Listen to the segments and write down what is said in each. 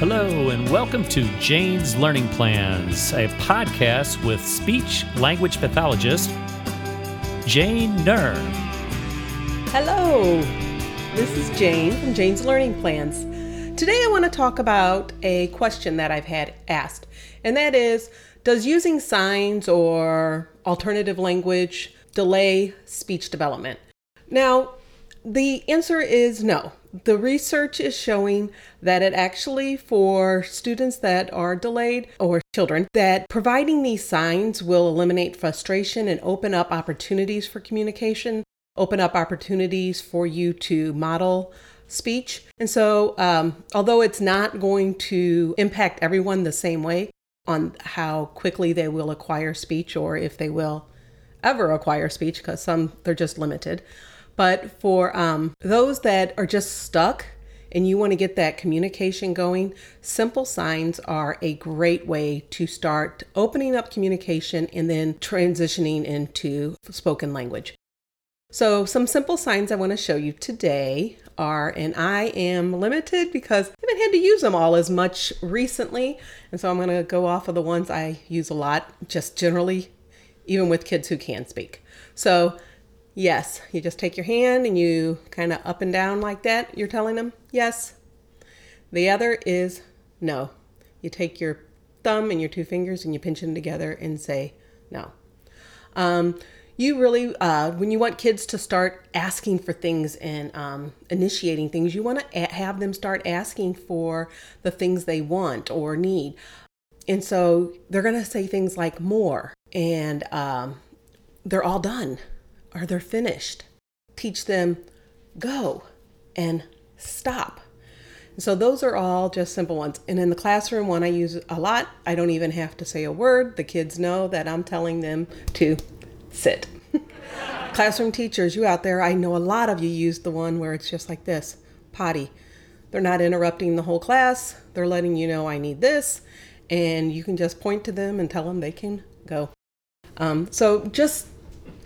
Hello, and welcome to Jane's Learning Plans, a podcast with speech language pathologist Jane Nur. Hello, this is Jane from Jane's Learning Plans. Today I want to talk about a question that I've had asked, and that is Does using signs or alternative language delay speech development? Now, the answer is no the research is showing that it actually, for students that are delayed or children, that providing these signs will eliminate frustration and open up opportunities for communication, open up opportunities for you to model speech. And so, um, although it's not going to impact everyone the same way on how quickly they will acquire speech or if they will ever acquire speech, because some they're just limited. But for um, those that are just stuck and you want to get that communication going, simple signs are a great way to start opening up communication and then transitioning into spoken language. So, some simple signs I want to show you today are, and I am limited because I haven't had to use them all as much recently. And so I'm going to go off of the ones I use a lot, just generally, even with kids who can speak. So, Yes. You just take your hand and you kind of up and down like that. You're telling them yes. The other is no. You take your thumb and your two fingers and you pinch them together and say no. Um, you really, uh, when you want kids to start asking for things and um, initiating things, you want to have them start asking for the things they want or need. And so they're going to say things like more and um, they're all done or they're finished. Teach them go and stop. so those are all just simple ones. And in the classroom, one I use a lot, I don't even have to say a word. The kids know that I'm telling them to sit. classroom teachers, you out there, I know a lot of you use the one where it's just like this potty. They're not interrupting the whole class, they're letting you know I need this, and you can just point to them and tell them they can go. Um, so just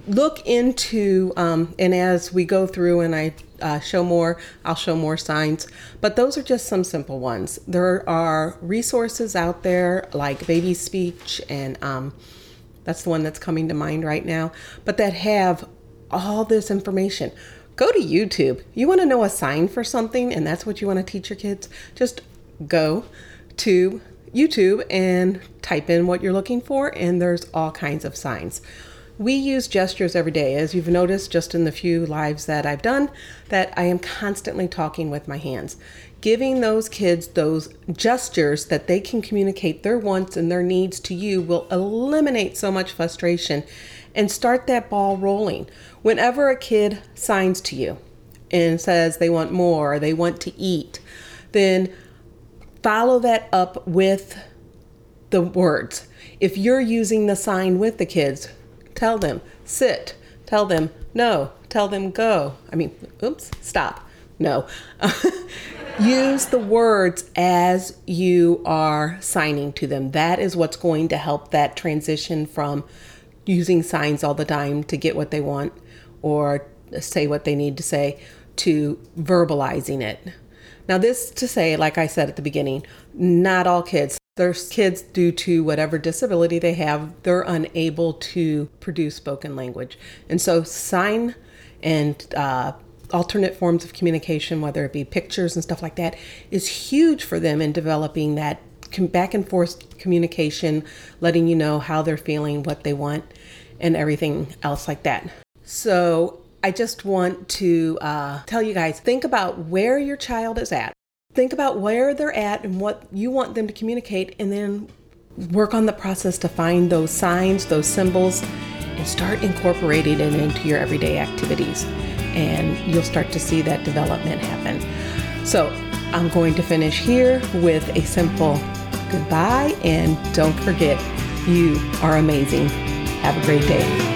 look into, um, and as we go through and I uh, show more, I'll show more signs. But those are just some simple ones. There are resources out there like Baby Speech, and um, that's the one that's coming to mind right now, but that have all this information. Go to YouTube. You want to know a sign for something, and that's what you want to teach your kids? Just go to YouTube and type in what you're looking for, and there's all kinds of signs. We use gestures every day, as you've noticed just in the few lives that I've done, that I am constantly talking with my hands. Giving those kids those gestures that they can communicate their wants and their needs to you will eliminate so much frustration and start that ball rolling. Whenever a kid signs to you and says they want more, or they want to eat, then follow that up with the words. If you're using the sign with the kids, Tell them sit. Tell them no. Tell them go. I mean, oops, stop. No. Use the words as you are signing to them. That is what's going to help that transition from using signs all the time to get what they want or say what they need to say to verbalizing it. Now, this to say, like I said at the beginning, not all kids. There's kids, due to whatever disability they have, they're unable to produce spoken language. And so, sign and uh, alternate forms of communication, whether it be pictures and stuff like that, is huge for them in developing that back and forth communication, letting you know how they're feeling, what they want, and everything else like that. So, I just want to uh, tell you guys think about where your child is at think about where they're at and what you want them to communicate, and then work on the process to find those signs, those symbols, and start incorporating it into your everyday activities. And you'll start to see that development happen. So, I'm going to finish here with a simple goodbye, and don't forget, you are amazing. Have a great day.